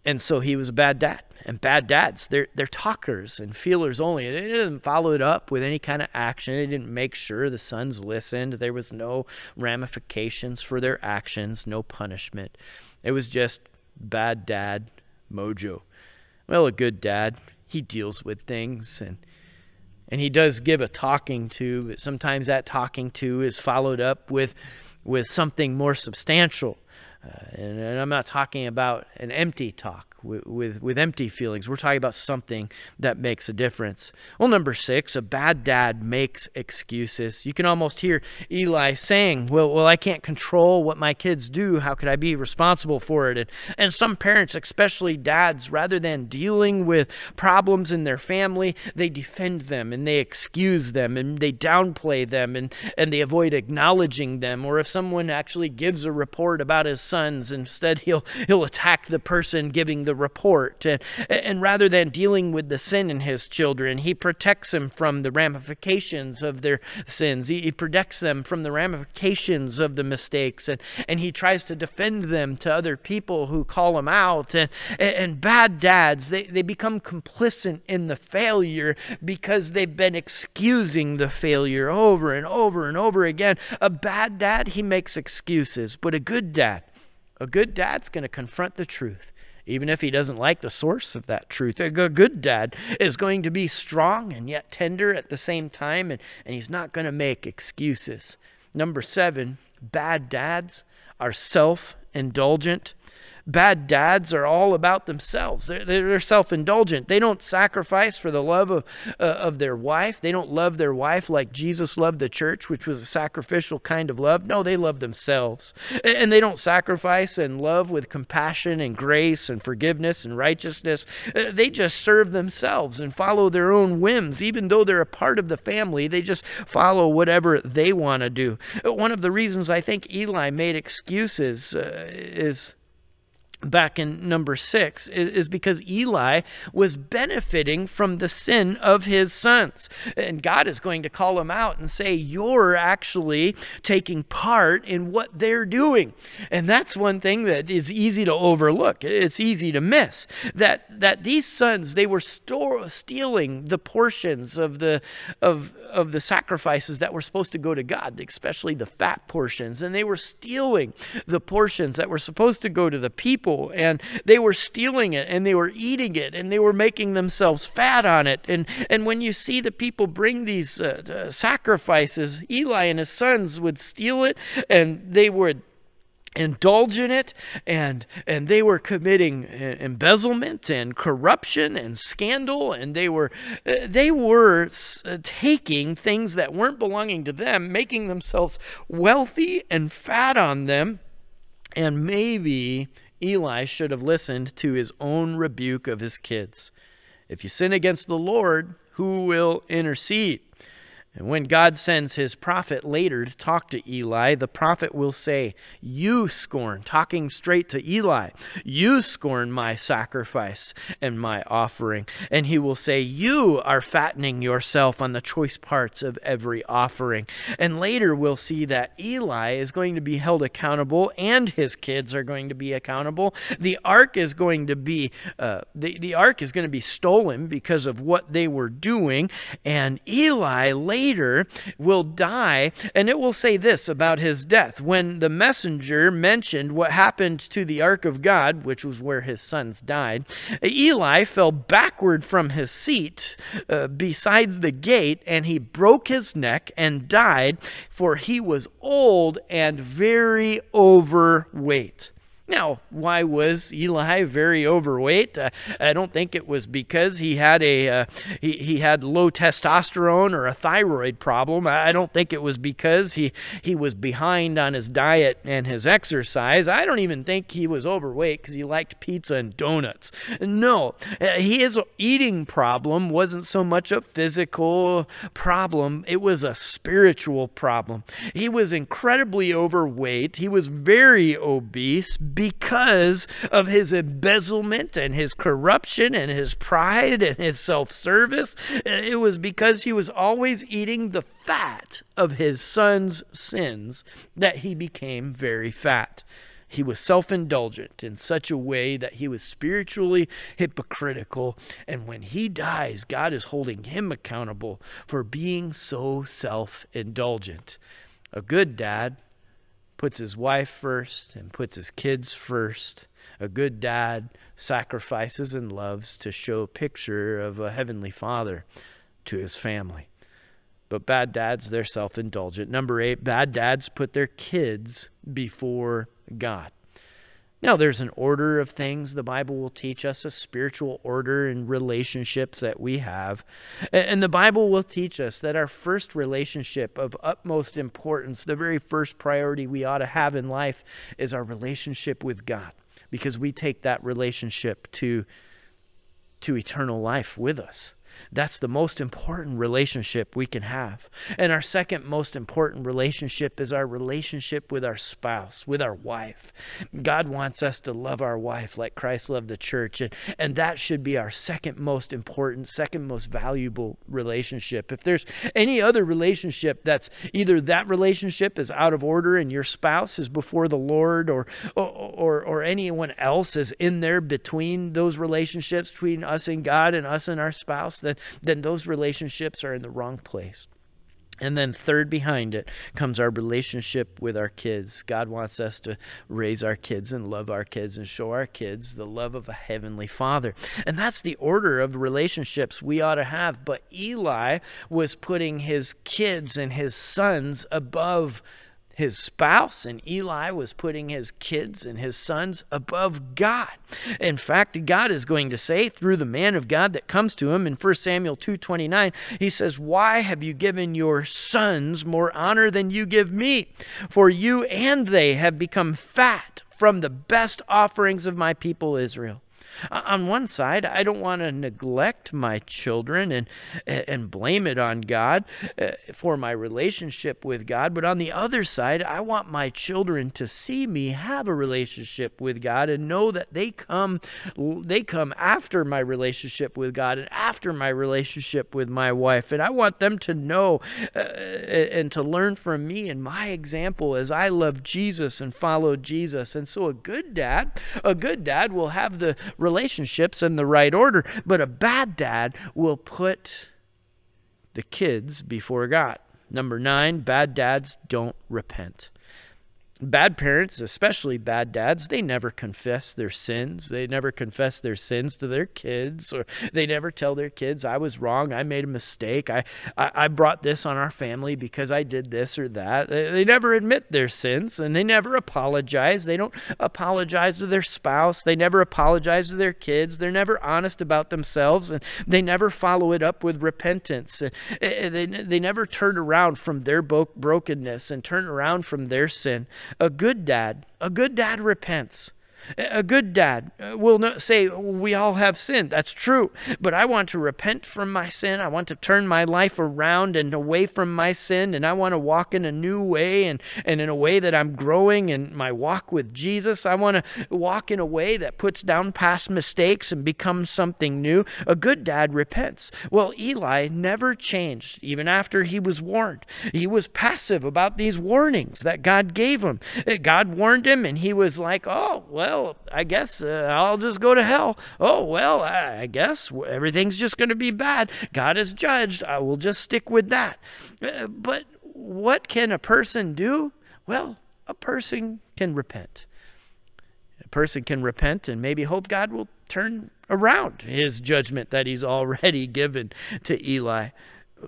and so he was a bad dad and bad dads. They're they're talkers and feelers only. They didn't follow it up with any kind of action. They didn't make sure the sons listened. There was no ramifications for their actions, no punishment. It was just bad dad mojo. Well, a good dad, he deals with things and and he does give a talking to, but sometimes that talking to is followed up with with something more substantial. Uh, and, and I'm not talking about an empty talk with, with, with empty feelings. We're talking about something that makes a difference. Well, number six, a bad dad makes excuses. You can almost hear Eli saying, well, well, I can't control what my kids do. How could I be responsible for it? And, and some parents, especially dads, rather than dealing with problems in their family, they defend them and they excuse them and they downplay them and, and they avoid acknowledging them. Or if someone actually gives a report about his sons. Instead, he'll, he'll attack the person giving the report. And, and rather than dealing with the sin in his children, he protects them from the ramifications of their sins. He, he protects them from the ramifications of the mistakes. And, and he tries to defend them to other people who call him out. And, and bad dads, they, they become complicit in the failure because they've been excusing the failure over and over and over again. A bad dad, he makes excuses, but a good dad, a good dad's going to confront the truth. Even if he doesn't like the source of that truth, a good dad is going to be strong and yet tender at the same time, and, and he's not going to make excuses. Number seven, bad dads are self indulgent bad dads are all about themselves. They're, they're self indulgent. They don't sacrifice for the love of, uh, of their wife. They don't love their wife like Jesus loved the church, which was a sacrificial kind of love. No, they love themselves. And they don't sacrifice and love with compassion and grace and forgiveness and righteousness. Uh, they just serve themselves and follow their own whims. Even though they're a part of the family, they just follow whatever they want to do. Uh, one of the reasons I think Eli made excuses uh, is back in number six is because Eli was benefiting from the sin of his sons. And God is going to call him out and say, You're actually taking part in what they're doing. And that's one thing that is easy to overlook. It's easy to miss. That that these sons, they were store, stealing the portions of the of of the sacrifices that were supposed to go to God, especially the fat portions. And they were stealing the portions that were supposed to go to the people people and they were stealing it and they were eating it and they were making themselves fat on it. And, and when you see the people bring these uh, uh, sacrifices, Eli and his sons would steal it and they would indulge in it and and they were committing uh, embezzlement and corruption and scandal and they were uh, they were uh, taking things that weren't belonging to them making themselves wealthy and fat on them and maybe Eli should have listened to his own rebuke of his kids. If you sin against the Lord, who will intercede? And when God sends his prophet later to talk to Eli, the prophet will say, You scorn, talking straight to Eli, you scorn my sacrifice and my offering. And he will say, You are fattening yourself on the choice parts of every offering. And later we'll see that Eli is going to be held accountable and his kids are going to be accountable. The ark is going to be, uh, the, the ark is going to be stolen because of what they were doing. And Eli later later will die. And it will say this about his death. When the messenger mentioned what happened to the ark of God, which was where his sons died, Eli fell backward from his seat uh, besides the gate, and he broke his neck and died, for he was old and very overweight. Now, why was Eli very overweight? Uh, I don't think it was because he had a uh, he, he had low testosterone or a thyroid problem. I don't think it was because he he was behind on his diet and his exercise. I don't even think he was overweight because he liked pizza and donuts. No, uh, his eating problem wasn't so much a physical problem; it was a spiritual problem. He was incredibly overweight. He was very obese because of his embezzlement and his corruption and his pride and his self service. Uh, it was because he was always eating the fat of his son's sins that he became very fat. He was self indulgent in such a way that he was spiritually hypocritical. And when he dies, God is holding him accountable for being so self indulgent. A good dad puts his wife first and puts his kids first. A good dad sacrifices and loves to show a picture of a heavenly father to his family. But bad dads, they're self indulgent. Number eight, bad dads put their kids before God. Now, there's an order of things the Bible will teach us, a spiritual order in relationships that we have. And the Bible will teach us that our first relationship of utmost importance, the very first priority we ought to have in life, is our relationship with God, because we take that relationship to, to eternal life with us. That's the most important relationship we can have. And our second most important relationship is our relationship with our spouse, with our wife. God wants us to love our wife like Christ loved the church. And, and that should be our second most important, second most valuable relationship. If there's any other relationship that's either that relationship is out of order and your spouse is before the Lord or, or, or, or anyone else is in there between those relationships between us and God and us and our spouse, then, then those relationships are in the wrong place. And then, third behind it comes our relationship with our kids. God wants us to raise our kids and love our kids and show our kids the love of a heavenly father. And that's the order of relationships we ought to have. But Eli was putting his kids and his sons above his spouse, and Eli was putting his kids and his sons above God. In fact, God is going to say through the man of God that comes to him in 1 Samuel 2:29, he says, "Why have you given your sons more honor than you give me? For you and they have become fat from the best offerings of my people Israel." On one side, I don't want to neglect my children and and blame it on God uh, for my relationship with God, but on the other side, I want my children to see me have a relationship with God and know that they come they come after my relationship with God and after my relationship with my wife, and I want them to know uh, and to learn from me and my example as I love Jesus and follow Jesus. And so a good dad, a good dad will have the relationships in the right order. But a bad dad will put the kids before God. Number nine, bad dads don't repent. Bad parents, especially bad dads, they never confess their sins. They never confess their sins to their kids, or they never tell their kids, I was wrong, I made a mistake, I, I, I brought this on our family because I did this or that. They, they never admit their sins and they never apologize. They don't apologize to their spouse, they never apologize to their kids, they're never honest about themselves, and they never follow it up with repentance. They, they never turn around from their brokenness and turn around from their sin. A good dad, a good dad repents. A good dad uh, will not say, We all have sinned. That's true. But I want to repent from my sin. I want to turn my life around and away from my sin. And I want to walk in a new way and, and in a way that I'm growing in my walk with Jesus. I want to walk in a way that puts down past mistakes and becomes something new. A good dad repents. Well, Eli never changed, even after he was warned. He was passive about these warnings that God gave him. Uh, God warned him, and he was like, Oh, well well, I guess uh, I'll just go to hell. Oh, well, I, guess everything's just going to be bad. God is judged. I will just stick with that. Uh, but what can a person do? Well, a person can repent. A person can repent and maybe hope God will turn around his judgment that he's already *laughs* given to Eli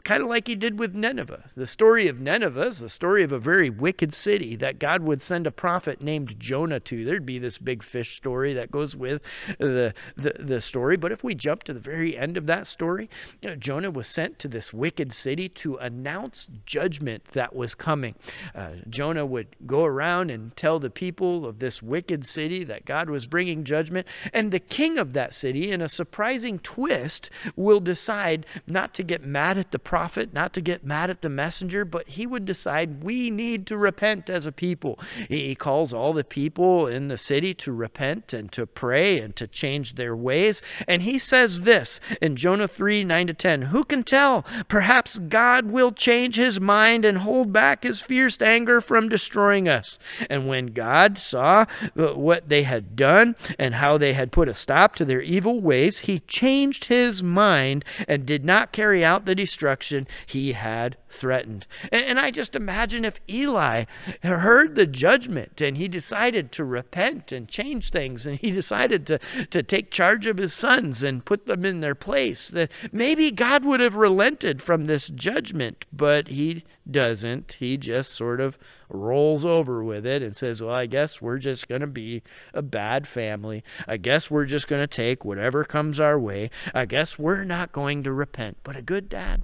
kind of like he did with Nineveh. The story of Nineveh is the story of a very wicked city that God would send a prophet named Jonah to. There'd be this big fish story that goes with the, the, the story. But if we jump to the very end of that story, you know, Jonah was sent to this wicked city to announce judgment that was coming. Uh, Jonah would go around and tell the people of this wicked city that God was bringing judgment. And the king of that city, in a surprising twist, will decide not to get mad at the prophet, not to get mad at the messenger, but he would decide we need to repent as a people. He calls all the people in the city to repent and to pray and to change their ways. And he says this in Jonah 3 9 to 10 Who can tell? Perhaps God will change his mind and hold back his fierce anger from destroying us. And when God saw uh, what they had done and how they had put a stop to their evil ways, he changed his mind and did not carry out the destruction destruction he had threatened. And, and I just imagine if Eli heard the judgment and he decided to repent and change things and he decided to, to take charge of his sons and put them in their place, that maybe God would have relented from this judgment, but he doesn't. He just sort of rolls over with it and says, Well, I guess we're just going to be a bad family. I guess we're just going to take whatever comes our way. I guess we're not going to repent. But a good dad,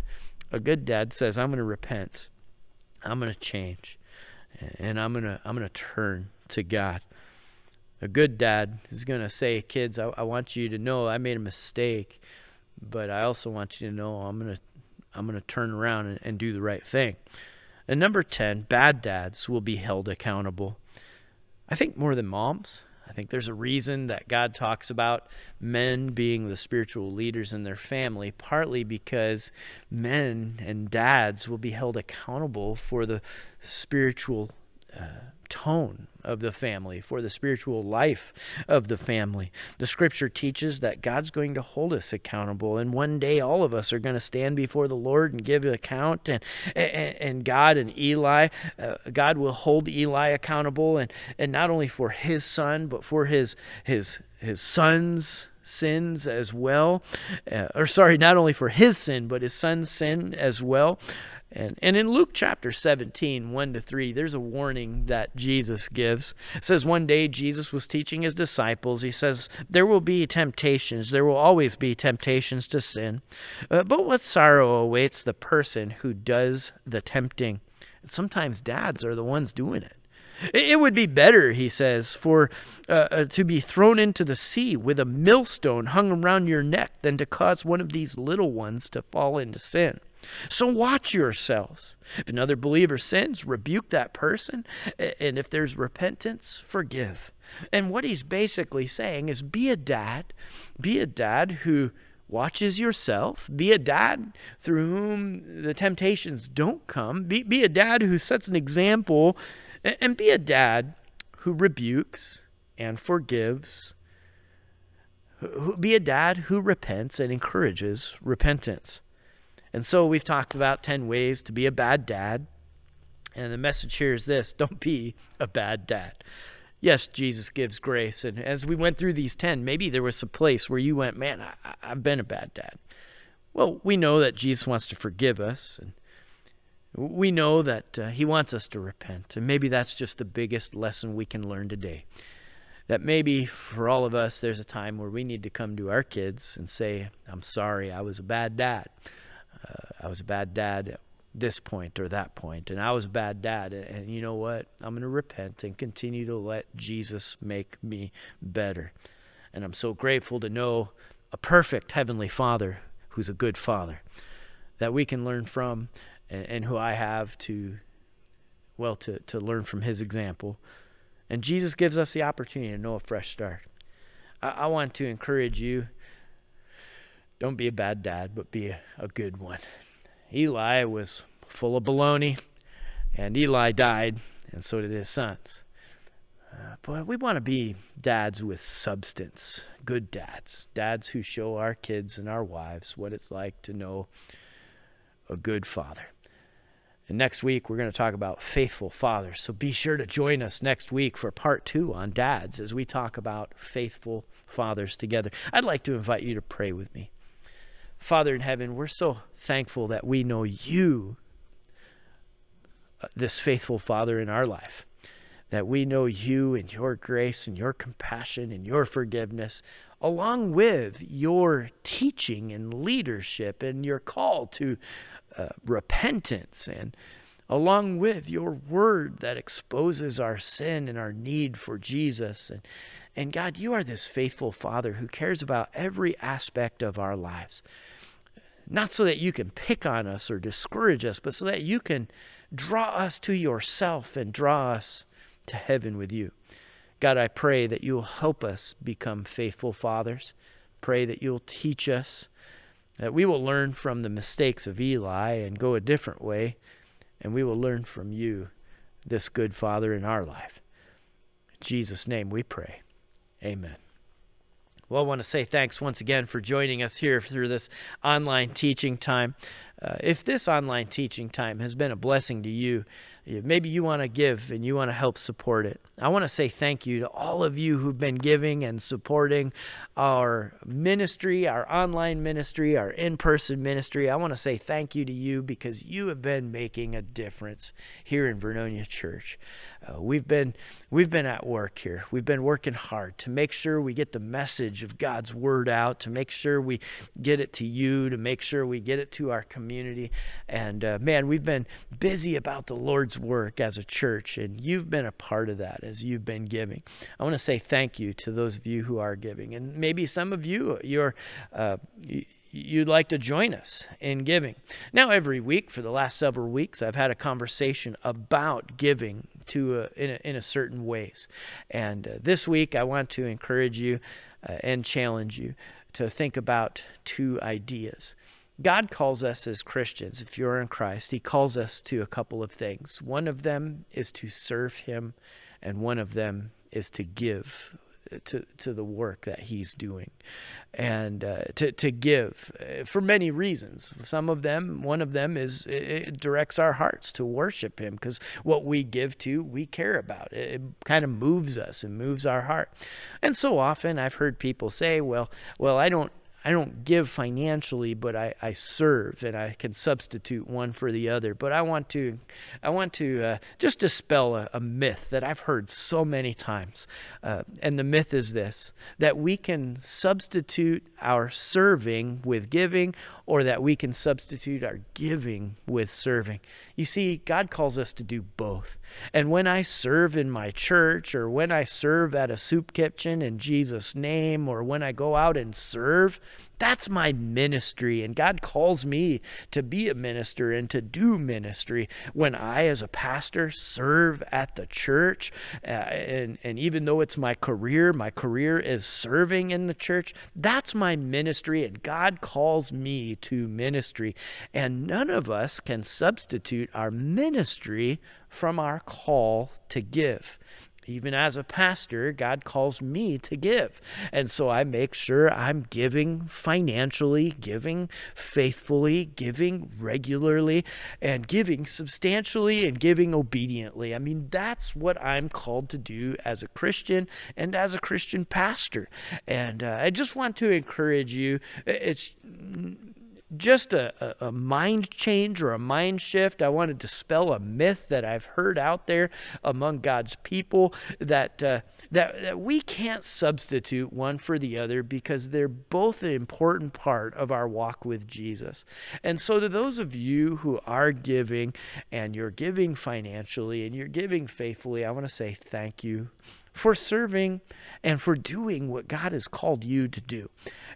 a good dad says, I'm going to repent. I'm going to change. And I'm going to I'm going to turn to God. A good dad is going to say, kids, I, I want you to know I made a mistake. but I also want you to know I'm going to I'm going to turn around and, and do the right thing. And number 10, bad dads will be held accountable. I think more than moms. I think there's a reason that God talks about men being the spiritual leaders in their family, partly because men and dads will be held accountable for the spiritual uh, tone of the family, for the spiritual life of the family. The scripture teaches that God's going to hold us accountable, and one day all of us are going to stand before the Lord and give account. And, and, and God and Eli, uh, God will hold Eli accountable, and, and not only for his son, but for his his his sons sins as well uh, or sorry not only for his sin but his son's sin as well and, and in Luke chapter 17, 1 to 3, there's a warning that Jesus gives. It says, One day Jesus was teaching his disciples. He says, There will be temptations. There will always be temptations to sin. Uh, but what sorrow awaits the person who does the tempting? And sometimes dads are the ones doing it. It would be better, he says, for uh, uh, to be thrown into the sea with a millstone hung around your neck than to cause one of these little ones to fall into sin. So watch yourselves. If another believer sins, rebuke that person. And if there's repentance, forgive. And what he's basically saying is be a dad. Be a dad who watches yourself. Be a dad through whom the temptations don't come. Be, be a dad who sets an example. And be a dad who rebukes and forgives. Be a dad who repents and encourages repentance. And so we've talked about 10 ways to be a bad dad. And the message here is this don't be a bad dad. Yes, Jesus gives grace. And as we went through these 10, maybe there was a place where you went, man, I, have been a bad dad. Well, we know that Jesus wants to forgive us. And we know that uh, he wants us to repent. And maybe that's just the biggest lesson we can learn today. That maybe for all of us, there's a time where we need to come to our kids and say, I'm sorry, I was a bad dad uh, I was a bad dad at this point or that point, and I was a bad dad. And, and you know what? I'm going to repent and continue to let Jesus make me better. And I'm so grateful to know a perfect Heavenly Father who's a good Father that we can learn from and, and who I have to, well, to, to learn from His example. And Jesus gives us the opportunity to know a fresh start. I, I want to encourage you don't be a bad dad, but be a, a good one. Eli was full of baloney, and Eli died, and so did his sons. Uh, but we want to be dads with substance, good dads, dads who show our kids and our wives what it's like to know a good father. And next week, we're going to talk about faithful fathers. So be sure to join us next week for part two on dads as we talk about faithful fathers together. I'd like to invite you to pray with me. Father in heaven, we're so thankful that we know you, uh, this faithful Father in our life, that we know you and your grace and your compassion and your forgiveness, along with your teaching and leadership and your call to uh, repentance and along with your word that exposes our sin and our need for Jesus. And, and God, you are this faithful Father who cares about every aspect of our lives. Not so that you can pick on us or discourage us, but so that you can draw us to yourself and draw us to heaven with you. God, I pray that you'll help us become faithful fathers. Pray that you'll teach us, that we will learn from the mistakes of Eli and go a different way, and we will learn from you, this good Father in our life. In Jesus' name we pray. Amen. Well, I want to say thanks once again for joining us here through this online teaching time. Uh, if this online teaching time has been a blessing to you, maybe you want to give and you want to help support it. I want to say thank you to all of you who've been giving and supporting our ministry, our online ministry, our in person ministry. I want to say thank you to you because you have been making a difference here in Vernonia Church. Uh, we've been we've been at work here. We've been working hard to make sure we get the message of God's word out, to make sure we get it to you, to make sure we get it to our community. And uh, man, we've been busy about the Lord's work as a church, and you've been a part of that as you've been giving. I want to say thank you to those of you who are giving, and maybe some of you you're. Uh, you'd like to join us in giving. Now, every week for the last several weeks, I've had a conversation about giving to a, in, a, in a certain ways. And uh, this week, I want to encourage you uh, and challenge you to think about two ideas. God calls us as Christians, if you're in Christ, He calls us to a couple of things. One of them is to serve Him, and one of them is to give to, to the work that He's doing and uh, to, to give uh, for many reasons. Some of them, one of them is it directs our hearts to worship Him because what we give to, we care about. It, it kind of moves us and moves our heart. And so often I've heard people say, well, well, I don't I don't give financially, but I, I serve and I can substitute one for the other. But I want to, I want to uh, just dispel a, a, myth that I've heard so many times. Uh, and the myth is this that we can substitute our serving with giving, or that we can substitute our giving with serving. You see, God calls us to do both. And when I serve in my church, or when I serve at a soup kitchen in Jesus' name, or when I go out and serve, that's my ministry. And God calls me to be a minister and to do ministry. When I, as a pastor, serve at the church, uh, and, and even though it's my career, my career is serving in the church, that's my ministry. And God calls me to ministry. And none of us can substitute our ministry from our call to give even as a pastor, God calls me to give. And so I make sure I'm giving financially, giving faithfully, giving regularly, and giving substantially and giving obediently. I mean, that's what I'm called to do as a Christian and as a Christian pastor. And uh, I just want to encourage you. It's just a, a, mind change or a mind shift. I want to dispel a myth that I've heard out there among God's people that, uh, that, that we can't substitute one for the other because they're both an important part of our walk with Jesus. And so, to those of you who are giving and you're giving financially and you're giving faithfully, I want to say thank you for serving and for doing what God has called you to do.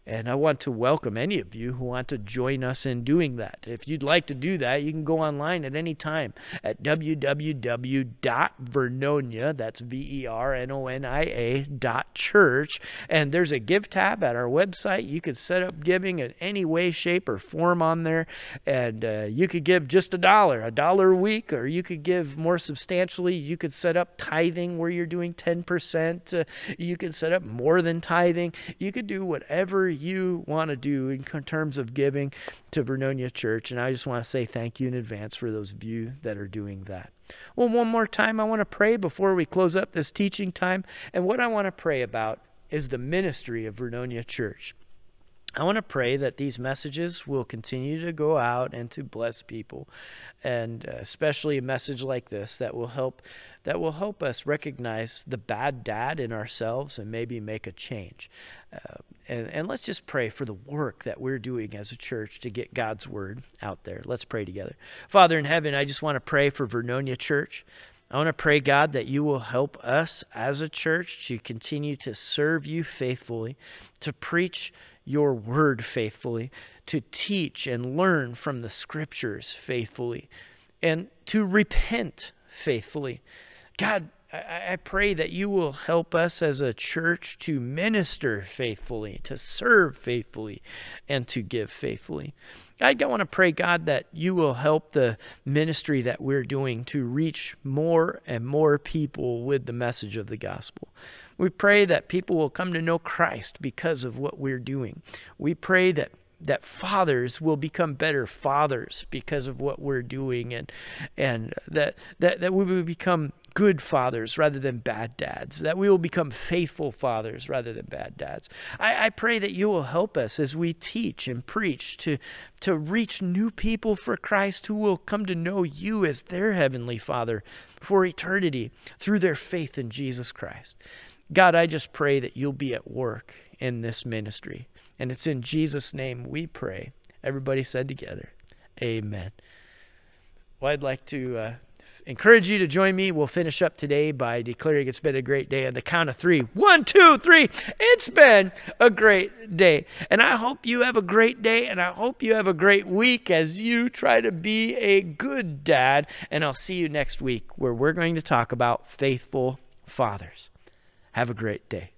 And I want to welcome any of you who want to join us in doing that. If you'd like to do that, you can go online at any time at www.vernonia, that's V E R N O N I A, dot church. And there's a give tab at our website. You could set up giving in any way, shape, or form on there. And uh, you could give just a dollar, a dollar a week, or you could give more substantially. You could set up tithing where you're doing 10%. Uh, you could set up more than tithing. You could do whatever you want to do in terms of giving to Vernonia Church. And I just want to say thank you in advance for those of you that are doing that. Well, one more time, I want to pray before we close up this teaching time. And what I want to pray about is the ministry of Vernonia Church. I want to pray that these messages will continue to go out and to bless people, and uh, especially a message like this that will help that will help us recognize the bad dad in ourselves and maybe make a change. Uh, and, and let's just pray for the work that we're doing as a church to get God's word out there. Let's pray together. Father in heaven, I just want to pray for Vernonia Church. I want to pray, God, that you will help us as a church to continue to serve you faithfully, to preach your word faithfully, to teach and learn from the scriptures faithfully, and to repent faithfully. God, I, pray that you will help us as a church to minister faithfully, to serve faithfully, and to give faithfully. I want to pray, God, that you will help the ministry that we're doing to reach more and more people with the message of the gospel. We pray that people will come to know Christ because of what we're doing. We pray that that fathers will become better fathers because of what we're doing and and that that, that we will become good fathers rather than bad dads, that we will become faithful fathers rather than bad dads. I, I, pray that you will help us as we teach and preach to, to reach new people for Christ who will come to know you as their heavenly Father for eternity through their faith in Jesus Christ. God, I just pray that you'll be at work in this ministry. And it's in Jesus' name we pray. Everybody said together, Amen. Well, I'd like to uh, encourage you to join me. We'll finish up today by declaring it's been a great day on the count of three. One, two, three. It's been a great day. And I hope you have a great day, and I hope you have a great week as you try to be a good dad. And I'll see you next week where we're going to talk about faithful fathers. Have a great day.